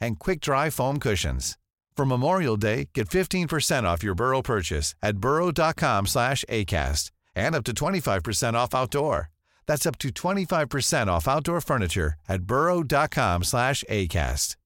and quick-dry foam cushions. For Memorial Day, get 15% off your Burrow purchase at burrow.com slash ACAST and up to 25% off outdoor. That's up to 25% off outdoor furniture at burrow.com slash ACAST.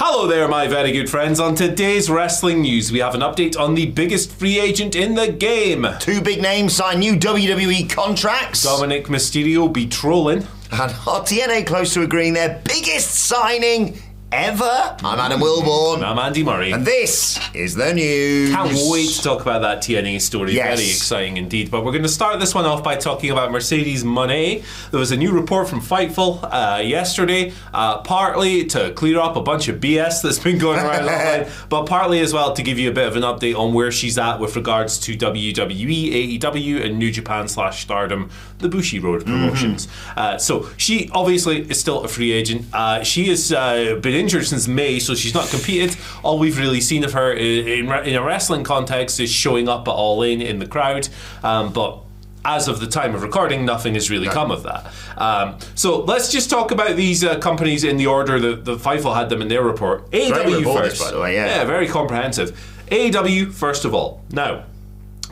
Hello there, my very good friends. On today's wrestling news, we have an update on the biggest free agent in the game. Two big names sign new WWE contracts. Dominik Mysterio be trolling. And TNA close to agreeing their biggest signing ever. I'm Adam Wilbourn. I'm Andy Murray. And this is the news. Can't wait to talk about that TNA story. Yes. Very exciting indeed. But we're going to start this one off by talking about Mercedes Moné. There was a new report from Fightful uh, yesterday, uh, partly to clear up a bunch of BS that's been going around online, but partly as well to give you a bit of an update on where she's at with regards to WWE, AEW, and New Japan slash Stardom, the Bushiroad promotions. Uh, so she obviously is still a free agent. Uh, she has uh, been injured since May, so she's not competed. All we've really seen of her in, in, in a wrestling context is showing up at All In in the crowd, um, but. As of the time of recording, nothing has really come of that. Um, so let's just talk about these uh, companies in the order that the Fightful had them in their report. AEW report, first, by the way, yeah. very comprehensive. AEW first of all. Now,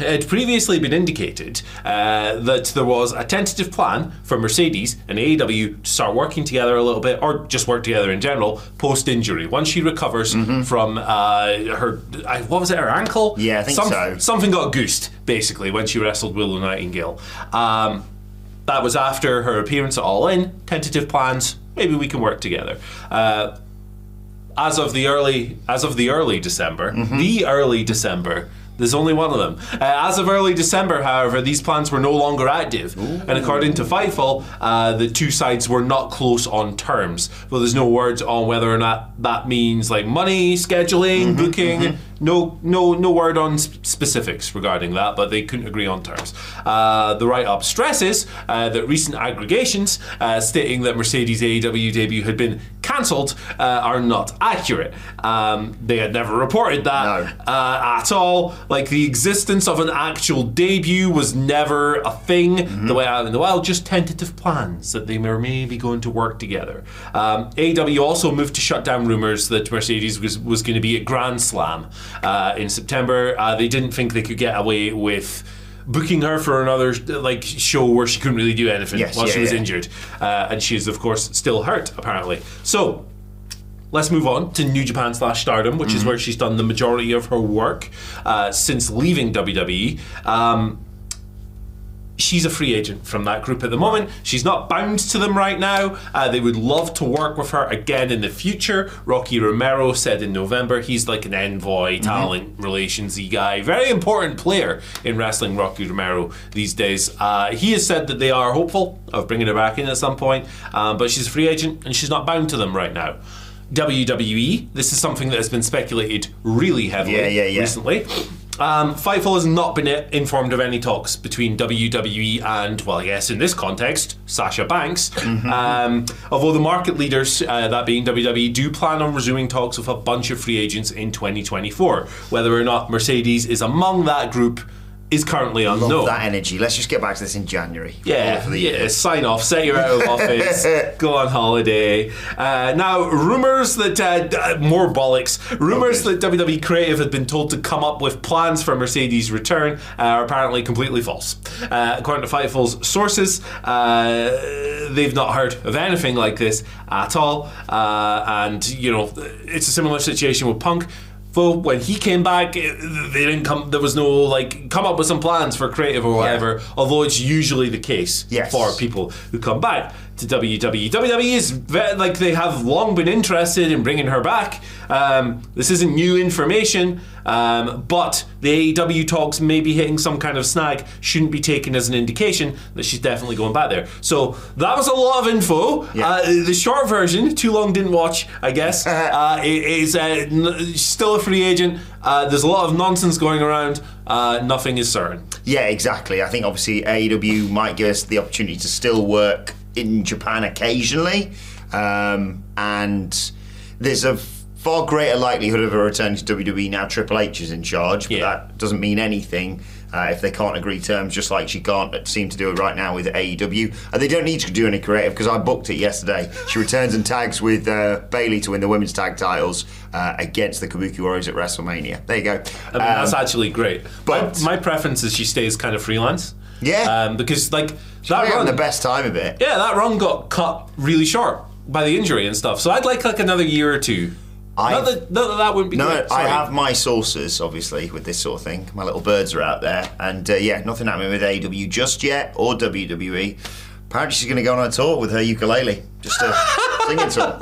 it had previously been indicated uh, that there was a tentative plan for Mercedes and AEW to start working together a little bit, or just work together in general, post injury. Once she recovers from uh, her, what was it, her ankle? Mm-hmm. Yeah, I think so. Something got goosed, basically, when she wrestled Willow Nightingale. Um, that was after her appearance at All In. Tentative plans, maybe we can work together. Uh, as of the early as of the early December, Mm-hmm. the early December. There's only one of them. Uh, as of early December, however, these plans were no longer active, and according to Fightful, uh, the two sides were not close on terms. Well, there's no words on whether or not that means like money, scheduling, Mm-hmm, booking. No, no, no word on s- specifics regarding that, but they couldn't agree on terms. Uh, the write-up stresses uh, that recent aggregations uh, stating that Mercedes AEW debut had been cancelled uh, are not accurate. Um, they had never reported that No. uh, at all. Like the existence of an actual debut was never a thing. Mm-hmm. The way out in the wild, just tentative plans that they were maybe going to work together. Um, AEW also moved to shut down rumors that Mercedes was, was going to be at Grand Slam uh, in September. Uh, they didn't think they could get away with. Booking her for another like show where she couldn't really do anything Yes, while yeah, she was yeah. injured, uh, and she's of course still hurt apparently. So Let's move on to New Japan slash Stardom, which Mm-hmm. is where she's done the majority of her work uh, since leaving WWE. Um, she's a free agent from that group at the moment. She's not bound to them right now. Uh, they would love to work with her again in the future. Rocky Romero said in November he's like an envoy, talent relationsy guy, very important player in wrestling. Rocky Romero these days. Uh, he has said that they are hopeful of bringing her back in at some point, um, but she's a free agent and she's not bound to them right now. WWE. This is something that has been speculated really heavily Yeah, yeah, yeah. recently. Um, Fightful has not been informed of any talks between WWE and, well, I guess in this context, Sasha Banks. Um, although the market leaders, uh, that being WWE, do plan on resuming talks with a bunch of free agents in 2024. Whether or not Mercedes is among that group is currently unknown. Love that energy. Let's just get back to this in January. Yeah, yeah. year. Sign off. Set your out of office. go on holiday. Uh, now, rumors that uh, uh, more bollocks. Rumors Okay. that WWE Creative had been told to come up with plans for Mercedes' return uh, are apparently completely false. Uh, according to Fightful's sources, uh, they've not heard of anything like this at all. Uh, and you know, it's a similar situation with Punk. Well, when he came back, eh, they didn't come. There was no like come up with some plans for creative or whatever. Although it's usually the case Yes. for people who come back. To WWE. WWE is ve- like they have long been interested in bringing her back. Um, this isn't new information, um, but the AEW talks may be hitting some kind of snag. Shouldn't be taken as an indication that she's definitely going back there. So that was a lot of info. Uh, the short version, too long didn't watch, I guess, uh, is uh, n- still a free agent. Uh, there's a lot of nonsense going around. Uh, nothing is certain. Yeah, exactly. I think obviously AEW might give us the opportunity to still work in Japan occasionally, um, and there's a far greater likelihood of a return to WWE now. Triple H is in charge, but Yeah. that doesn't mean anything. Uh, if they can't agree terms, just like she can't seem to do it right now with AEW, and they don't need to do any creative because I booked it yesterday. She returns and tags with uh, Bayley to win the women's tag titles uh, against the Kabuki Warriors at WrestleMania. There you go. I mean, that's actually great. but- my, my preference is she stays kind of freelance. Yeah. Um, because like that run, the best time of it. yeah, that run got cut really short by the injury and stuff. So I'd like like another year or two. I've- Not that, not that that wouldn't be No, great. I have my sources, obviously, with this sort of thing. My little birds are out there. And uh, yeah, nothing happening with AW just yet or WWE. Apparently, she's going to go on a tour with her ukulele, just a singing tour.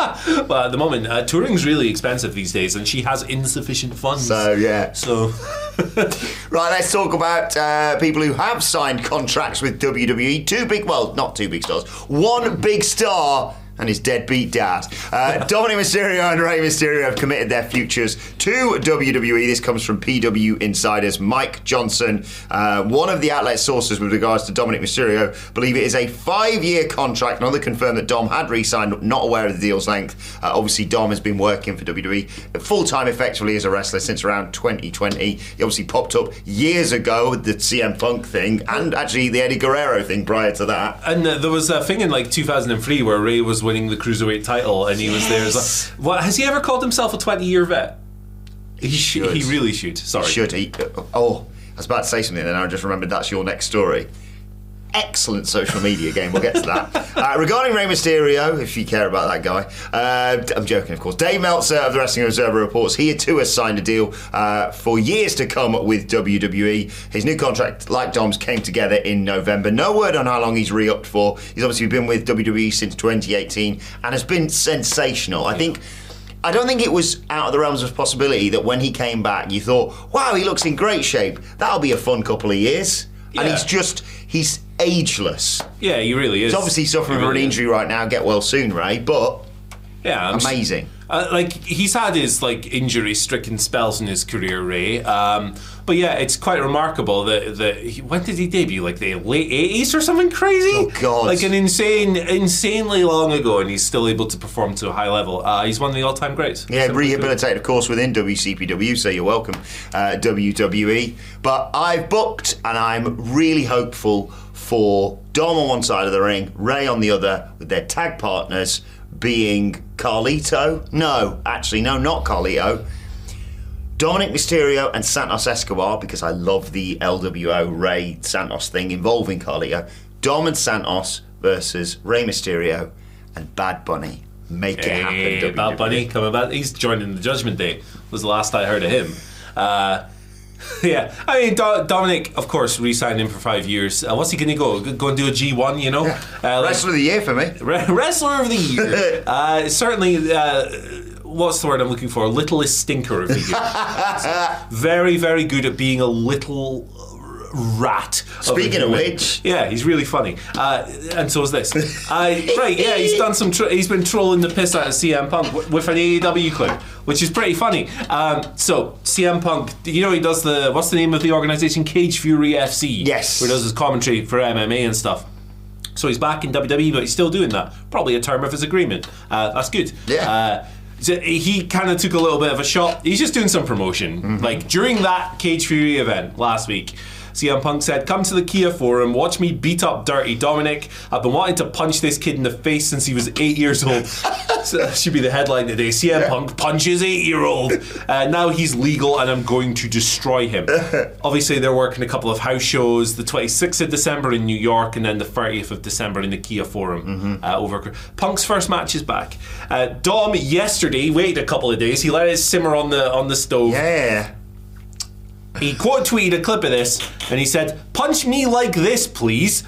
Well, at the moment, uh, touring's really expensive these days, and she has insufficient funds. So, yeah. So Right, let's talk about uh, people who have signed contracts with WWE. Two big, well, not two big stars, one big star. And his deadbeat dad. Uh, Dominik Mysterio and Rey Mysterio have committed their futures to WWE. This comes from PW Insiders Mike Johnson. Uh, one of the outlet sources with regards to Dominik Mysterio believe it is a five year contract. Another confirmed that Dom had re signed, not aware of the deal's length. Uh, obviously, Dom has been working for WWE full time effectively as a wrestler since around 2020. He obviously popped up years ago with the CM Punk thing and actually the Eddie Guerrero thing prior to that. And uh, there was a thing in like 2003 where Rey was winning the cruiserweight title, and he was there. As Yes. a, what has he ever called himself a 20 year vet? He should. He really should. Sorry. Should he? Oh, I was about to say something, then I just remembered that's your next story. Excellent social media game. We'll get to that. Uh, regarding Rey Mysterio, if you care about that guy, uh, I'm joking, of course. Dave Meltzer of the Wrestling Observer reports he too has signed a deal uh, for years to come with WWE. His new contract, like Dom's, came together in November. No word on how long he's re-upped for. He's obviously been with WWE since 2018 and has been sensational. I think. I don't think it was out of the realms of possibility that when he came back, you thought, wow, he looks in great shape. That'll be a fun couple of years. And he's just, he's ageless. Yeah, he really is. He's obviously suffering He from an really is. injury right now. Get well soon, Rey. But Yeah, I'm amazing. Uh, like he's had his like injury-stricken spells in his career, Rey. Um, but yeah, it's quite remarkable that that he, when did he debut? Like the late eighties or something crazy? Oh, God. Like an insane, insanely long ago, and he's still able to perform to a high level. Uh, he's one of the all-time greats. Yeah, rehabilitated, of course, within WCPW, so you're welcome, uh, WWE. But I've booked, and I'm really hopeful for Dom on one side of the ring, Rey on the other, with their tag partners being Carlito. No, actually, no, not Carlito. Dominik Mysterio and Santos Escobar, because I love the LWO Rey Santos thing involving Carlito. Dom and Santos versus Rey Mysterio and Bad Bunny. Make it happen, WWE. Bad Bunny coming back. He's joining the Judgment Day. Was the last I heard of him. Uh, yeah, I mean Do- Dominic, of course, re-signed him for five years. Uh, what's he going to go? Go and do a G one? You know, uh, like- Wrestler of the year for me. Re- Wrestler of the year. uh, certainly, uh, what's the word I'm looking for? Littlest stinker of the year. very, very good at being a little rat. Speaking of human. which- yeah, he's really funny, uh, and so is this. Uh, right, yeah, he's done some. Tro- he's been trolling the piss out of CM Punk w- with an AEW clip, which is pretty funny. Um, so CM Punk, you know, he does the what's the name of the organization? Cage Fury FC. Yes. where he does his commentary for MMA and stuff. So he's back in WWE, but he's still doing that. Probably a term of his agreement. Uh, that's good. Yeah. So he kind of took a little bit of a shot. He's just doing some promotion. Mm-hmm. Like during that Cage Fury event last week, CM Punk said, Come to the Kia Forum, watch me beat up Dirty Dominik. I've been wanting to punch this kid in the face since he was eight years old. so that should be the headline today. CM Punk punches eight year old. Uh, now he's legal and I'm going to destroy him. Obviously, they're working a couple of house shows the 26th of December in New York and then the 30th of December in the Kia Forum. Mm-hmm. Uh, over Punk's first match is back. Uh, Dom yesterday waited a couple of days. He let it simmer on the on the stove. Yeah. He quote tweeted a clip of this and he said, Punch me like this, please.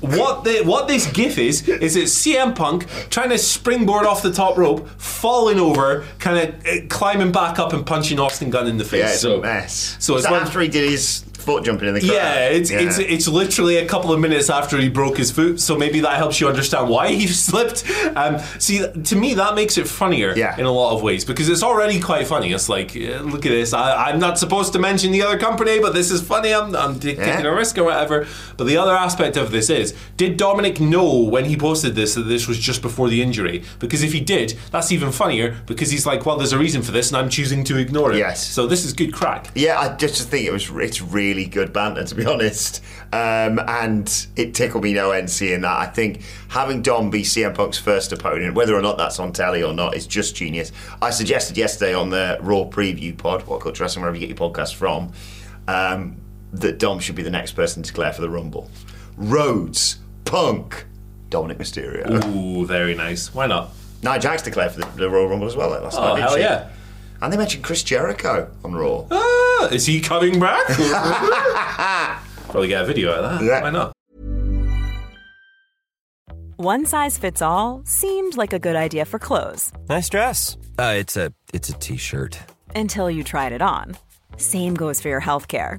what the what this gif is is it's CM Punk trying to springboard off the top rope, falling over, kind of eh, climbing back up and punching Austin Gunn in the face. Yeah, it's so a mess. So it's that after he did his foot jumping in the crowd. Yeah, it's it's it's literally a couple of minutes after he broke his foot, so maybe that helps you understand why he slipped. Um, see, to me, that makes it funnier Yeah. in a lot of ways because it's already quite funny. It's like, look at this. I, I'm not supposed to mention the other company, but this is funny. I'm, I'm t- Yeah. taking a risk or whatever. But the other aspect of this is, did Dominik know when he posted this that this was just before the injury? Because if he did, that's even funnier because he's like, well, there's a reason for this, and I'm choosing to ignore it. Yes. So this is good crack. Yeah, I just think it was it's really good banter to be honest, um, and it tickled me no end seeing that. I think having Dom be CM Punk's first opponent, whether or not that's on telly or not, is just genius. I suggested yesterday on the Raw preview pod, what Culture Wrestling, wherever you get your podcast from, um, that Dom should be the next person to declare for the Rumble. Rhodes, Punk, Dominik Mysterio. Ooh, very nice. Why not? Nia Jax declared for the, the Royal Rumble as well like last Oh, night. hell she? yeah. And they mentioned Chris Jericho on Raw. Ah, is he coming back? Probably get a video out of that. Yeah. Why not? One size fits all seemed like a good idea for clothes Nice dress. Uh, it's a it's a t-shirt. until you tried it on. Same goes for your healthcare.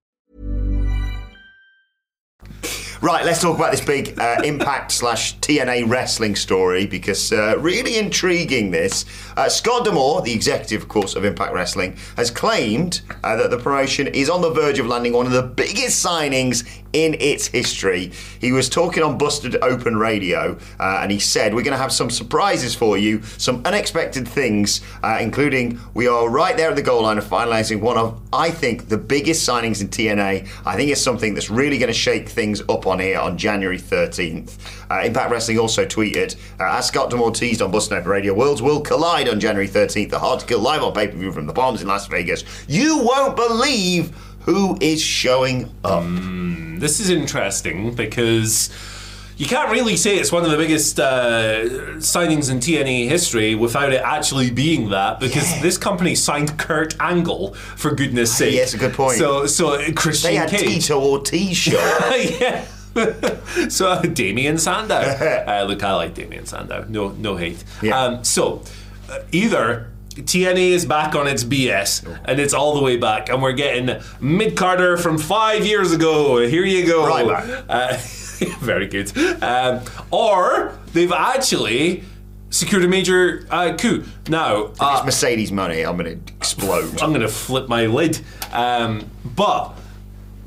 Right, let's talk about this big uh, Impact slash TNA wrestling story because uh, really intriguing. This uh, Scott D'Amore, the executive, of course, of Impact Wrestling, has claimed uh, that the promotion is on the verge of landing one of the biggest signings in its history. He was talking on Busted Open Radio, uh, and he said, "We're going to have some surprises for you, some unexpected things, uh, including we are right there at the goal line of finalising one of, I think, the biggest signings in TNA. I think it's something that's really going to shake things up on here on January 13th. Uh, Impact Wrestling also tweeted, uh, as Scott D'Amore teased on Busted Open Radio, worlds will collide on January 13th. The Hard to Kill live on pay-per-view from the Palms in Las Vegas. You won't believe." Who is showing up? This is interesting because you can't really say it's one of the biggest uh, signings in TNA history without it actually being that because Yeah. this company signed Kurt Angle for goodness sake. yes, a good point. So, so Christian They had Cage. Tito Ortiz show. yeah. so uh, Damien Sandow. Uh, look, I like Damien Sandow. No, no hate. Yeah. Um, so uh, either TNA is back on its BS and it's all the way back, and we're getting mid Carter from five years ago. Here you go. Right back. Uh, very good. Um, or they've actually secured a major uh, coup. Now, uh, it's Mercedes Moné. I'm going to explode. I'm going to flip my lid. Um, but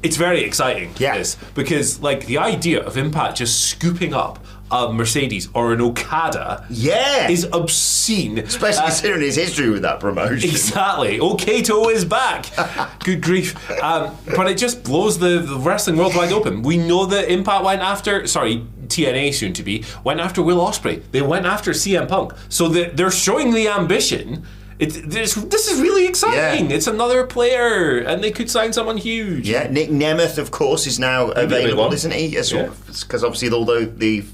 it's very exciting, Yeah. this, because like the idea of Impact just scooping up a Mercedes or an Okada Yeah. is obscene. Especially Uh, considering his history with that promotion. Exactly. Okada is back. Good grief. Um, but it just blows the, the wrestling world wide open. We know that Impact went after, sorry, TNA soon to be, went after Will Ospreay. They went after CM Punk. So the, they're showing the ambition. It, this, this is really exciting. Yeah. It's another player, and they could sign someone huge. Yeah, Nick Nemeth, of course, is now big available, isn't he? Yeah. Because obviously, although the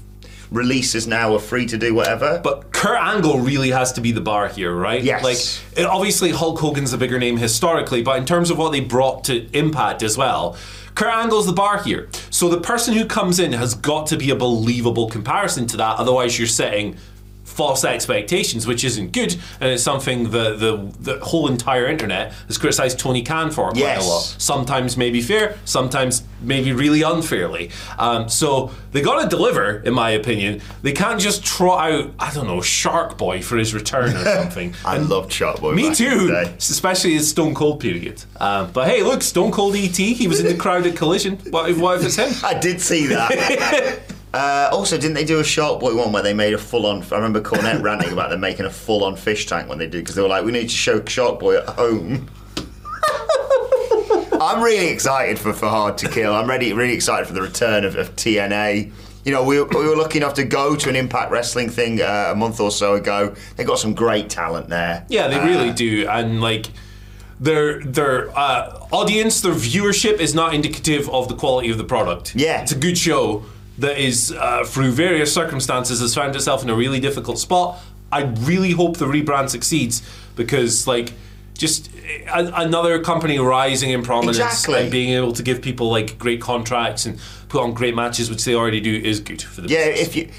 releases now are free to do whatever. But Kurt Angle really has to be the bar here, right? Yes. Like, it- obviously, Hulk Hogan's a bigger name historically, but in terms of what they brought to Impact as well, Kurt Angle's the bar here. So the person who comes in has got to be a believable comparison to that. Otherwise, you're setting false expectations, which isn't good, and it's something the the, the whole entire internet has criticised Tony Khan for quite Yes. a lot. Sometimes maybe fair, sometimes maybe really unfairly. Um, so they got to deliver, in my opinion. They can't just trot out, I don't know, Shark Boy for his return or something. I And loved Shark Boy. me too, especially his Stone Cold period. Um, but hey, look, Stone Cold ET, he was in the crowd at Collision. What if, what if it's him? I did see that. uh, also, didn't they do a Shark Boy one where they made a full on? I remember Cornette ranting about them making a full on fish tank when they did because they were like, we need to show Shark Boy at home. I'm really excited for, for Hard to Kill. I'm ready, really excited for the return of, of TNA. You know, we, we were lucky enough to go to an Impact Wrestling thing uh, a month or so ago. They got some great talent there. Yeah, they Uh, really do, and like their their uh, audience, their viewership is not indicative of the quality of the product. Yeah. it's a good show that is uh, through various circumstances has found itself in a really difficult spot. I really hope the rebrand succeeds because like. Just a, another company rising in prominence Exactly. and being able to give people like great contracts and put on great matches, which they already do, is good for the Yeah, business. if you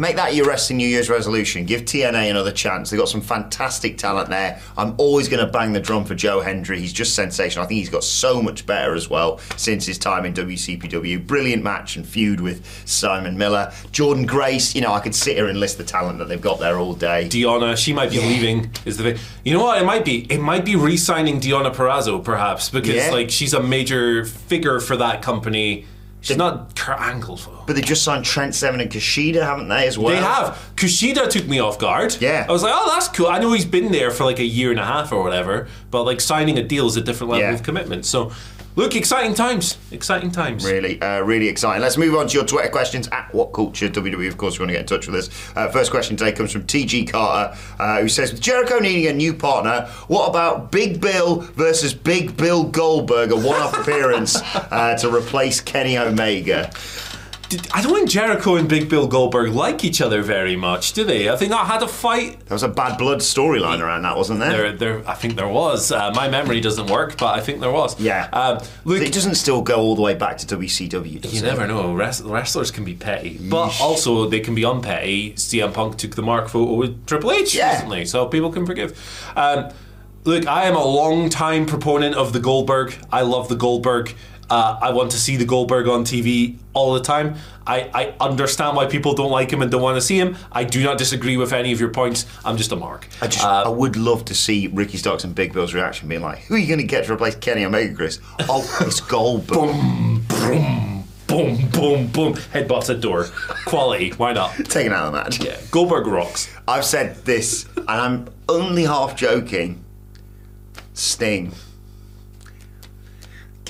make that your wrestling New Year's resolution, give TNA another chance. They've got some fantastic talent there. I'm always going to bang the drum for Joe Hendry. He's just sensational. I think he's got so much better as well since his time in WCPW. Brilliant match and feud with Simon Miller. Jordynne Grace, you know, I could sit here and list the talent that they've got there all day. Deonna, she might be leaving. Is the thing. You know what? It might be. It might be re-signing Deonna Purrazzo, perhaps, because Yeah. like she's a major figure for that company. She's not Kurt Angle. though. but they just signed Trent Seven and Kushida, haven't they, as well? They have. Kushida took me off guard. Yeah. I was like, oh, that's cool. I know he's been there for like a year and a half or whatever, but like signing a deal is a different level Yeah. of commitment. So, look, exciting times. Exciting times. Really, uh, really exciting. Let's move on to your Twitter questions at What Culture WWE. Of course, you want to get in touch with us. Uh, first question today comes from TG Carter, uh, who says, "With Jericho needing a new partner, what about Big Bill versus Big Bill Goldberg, a one-off appearance uh, to replace Kenny Omega?" Did- I don't think Jericho and Big Bill Goldberg like each other very much, do they? I think I had a fight There was a bad blood storyline around that, wasn't there? There, there. I think there was. Uh, my memory doesn't work, but I think there was. yeah. Um, look, it doesn't still go all the way back to WCW. Does you it? never know. Wrest- wrestlers can be petty, but also they can be unpetty. CM Punk took the mark photo with Triple H Yeah. recently, so people can forgive. Um, look, I am a long time proponent of the Goldberg. I love the Goldberg. Uh, I want to see the Goldberg on TV all the time. I, I understand why people don't like him and don't want to see him. I do not disagree with any of your points. I'm just a mark. I just, Uh, I would love to see Ricky Starks and Big Bill's reaction, being like, "Who are you going to get to replace Kenny Omega, Chris?" Oh, it's Goldberg. boom, boom, boom, boom, boom. Headbutts at door. Quality. Why not? Taken out of the match. Yeah, Goldberg rocks. I've said this, and I'm only half joking. Sting.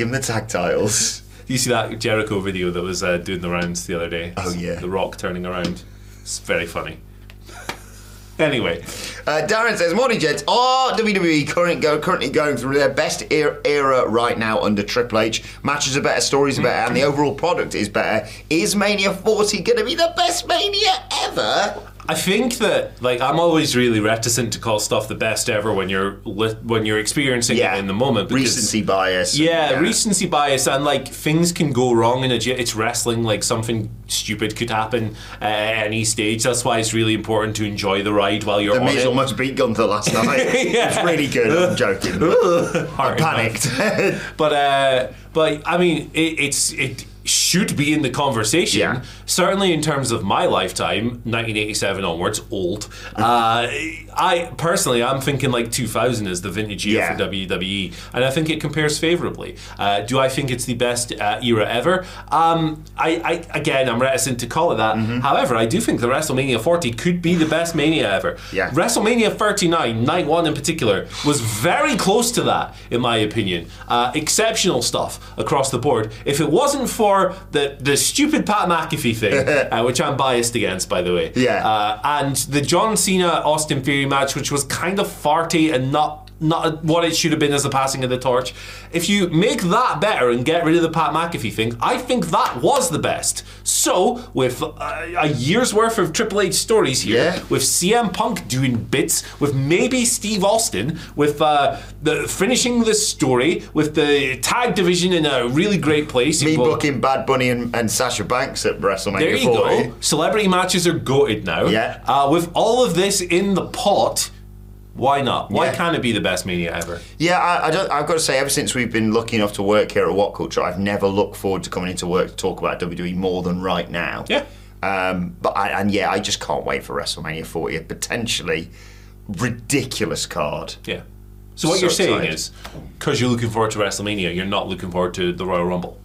Give him the tag titles. Do you see that Jericho video that was uh, doing the rounds the other day? Oh, yeah. The Rock turning around. It's very funny. Anyway, Uh, Darren says, "Morning, gents. Are WWE current go, currently going through their best era, era right now under Triple H? Matches are better, stories are better, and the overall product is better. Is Mania 40 going to be the best Mania ever?" I think that like I'm always really reticent to call stuff the best ever when you're li- when you're experiencing Yeah, it in the moment. because- recency bias. Yeah, recency bias, and like things can go wrong in a. It's wrestling. Like something stupid could happen uh, at any stage. That's why it's really important to enjoy the ride while you're The on Miz it. almost beat Gunther last night. Yeah. It's really good. I'm joking. I panicked. but uh, but I mean, it, it's it should be in the conversation. Yeah. Certainly, in terms of my lifetime, 1987 onwards, old. Uh, I personally, I'm thinking like 2000 is the vintage year Yeah. for WWE, and I think it compares favorably. Uh, do I think it's the best uh, era ever? Um, I, I again, I'm reticent to call it that. Mm-hmm. However, I do think the WrestleMania 40 could be the best Mania ever. Yeah. WrestleMania 39, night one in particular, was very close to that, in my opinion. Uh, exceptional stuff across the board. If it wasn't for the, the stupid Pat McAfee thing, uh, which I'm biased against, by the way, Yeah. uh, and the John Cena Austin Theory match, which was kind of farty and not not what it should have been as the passing of the torch. If you make that better and get rid of the Pat McAfee thing, I think that was the best. So, with uh, a year's worth of Triple H stories here, Yeah. with CM Punk doing bits, with maybe Steve Austin, with uh, the finishing the story, with the tag division in a really great place. Me booking Bad Bunny and, and Sasha Banks at WrestleMania there you 40. go. Celebrity matches are goated now. Yeah. Uh, with all of this in the pot, why not? Why Yeah. can't it be the best media ever? Yeah, I, I I've got to say, ever since we've been lucky enough to work here at What Culture, I've never looked forward to coming into work to talk about WWE more than right now. Yeah. Um, but I, and yeah, I just can't wait for WrestleMania 40. A potentially ridiculous card. Yeah. So what So you're saying excited. is, because you're looking forward to WrestleMania, you're not looking forward to the Royal Rumble.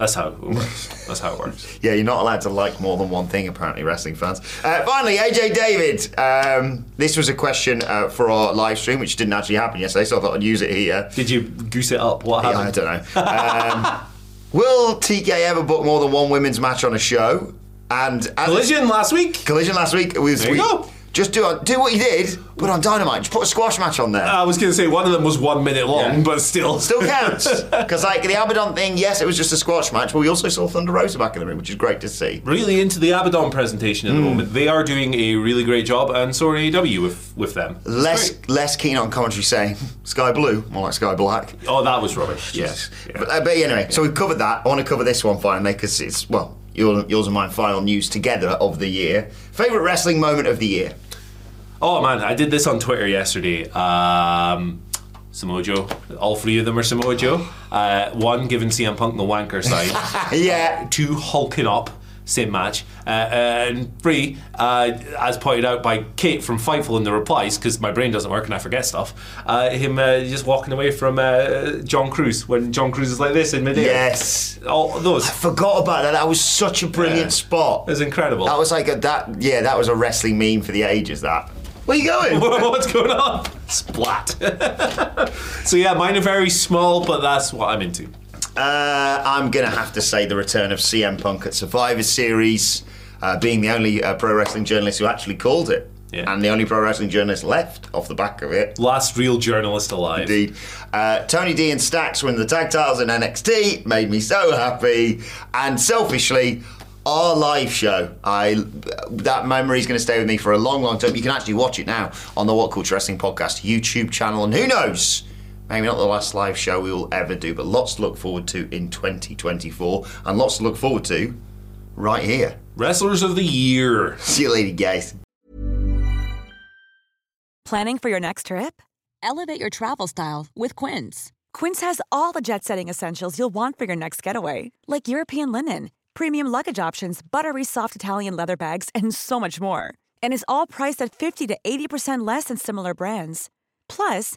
That's how it works. That's how it works. Yeah, you're not allowed to like more than one thing, apparently, wrestling fans. Uh, finally, AJ David. Um, this was a question uh, for our live stream, which didn't actually happen yesterday, so I thought I'd use it here. Did you goose it up? What Yeah, I don't know. Um, will TK ever book more than one women's match on a show? And Collision last week. Collision last week was There you we- go. Just do do what you did, but on Dynamite, just put a squash match on there. I was going to say one of them was one minute long, Yeah. but still. Still counts because like the Abaddon thing, yes, it was just a squash match, but we also saw Thunder Rosa back in the ring, which is great to see. really into the Abaddon presentation Hmm. at the moment. They are doing a really great job, and so are AEW with, with them. It's Less great. less keen on commentary saying Sky Blue, more like Sky Black. Oh, that was rubbish. Yes. But, uh, but anyway, so we've covered that. I want to cover this one finally because it's, well, your, yours and mine final news together of the year. Favourite wrestling moment of the year? Oh man, I did this on Twitter yesterday. Um, Samoa Joe. All three of them are Samoa Joe. Uh, one giving CM Punk the wanker sign. Yeah. Two hulking up. Same match. Uh, and three, uh, as pointed out by Kate from Fightful in the replies, because my brain doesn't work and I forget stuff, uh, him uh, just walking away from uh, John Cruz when John Cruz is like this in midair. Yes. All those. I forgot about that. That was such a brilliant Yeah. spot. It was incredible. That was like a, that. Yeah, that was a wrestling meme for the ages. That. Where you going? What's going on? Splat. so yeah, mine are very small, but that's what I'm into. Uh, I'm gonna have to say the return of CM Punk at Survivor Series, uh, being the only uh, pro wrestling journalist who actually called it, Yeah. and the only pro wrestling journalist left off the back of it. Last real journalist alive. Indeed. Uh, Tony D and Stacks win the tag titles in NXT. Made me so happy. And selfishly, our live show, I that memory is going to stay with me for a long, long time. You can actually watch it now on the What Culture Wrestling Podcast YouTube channel. And who knows? Maybe not the last live show we will ever do, but lots to look forward to in 2024, and lots to look forward to right here. Wrestlers of the year. See you later, guys. Planning for your next trip? Elevate your travel style with Quince. Quince has all the jet setting essentials you'll want for your next getaway, like European linen, premium luggage options, buttery soft Italian leather bags, and so much more. And is all priced at 50 to 80% less than similar brands. Plus,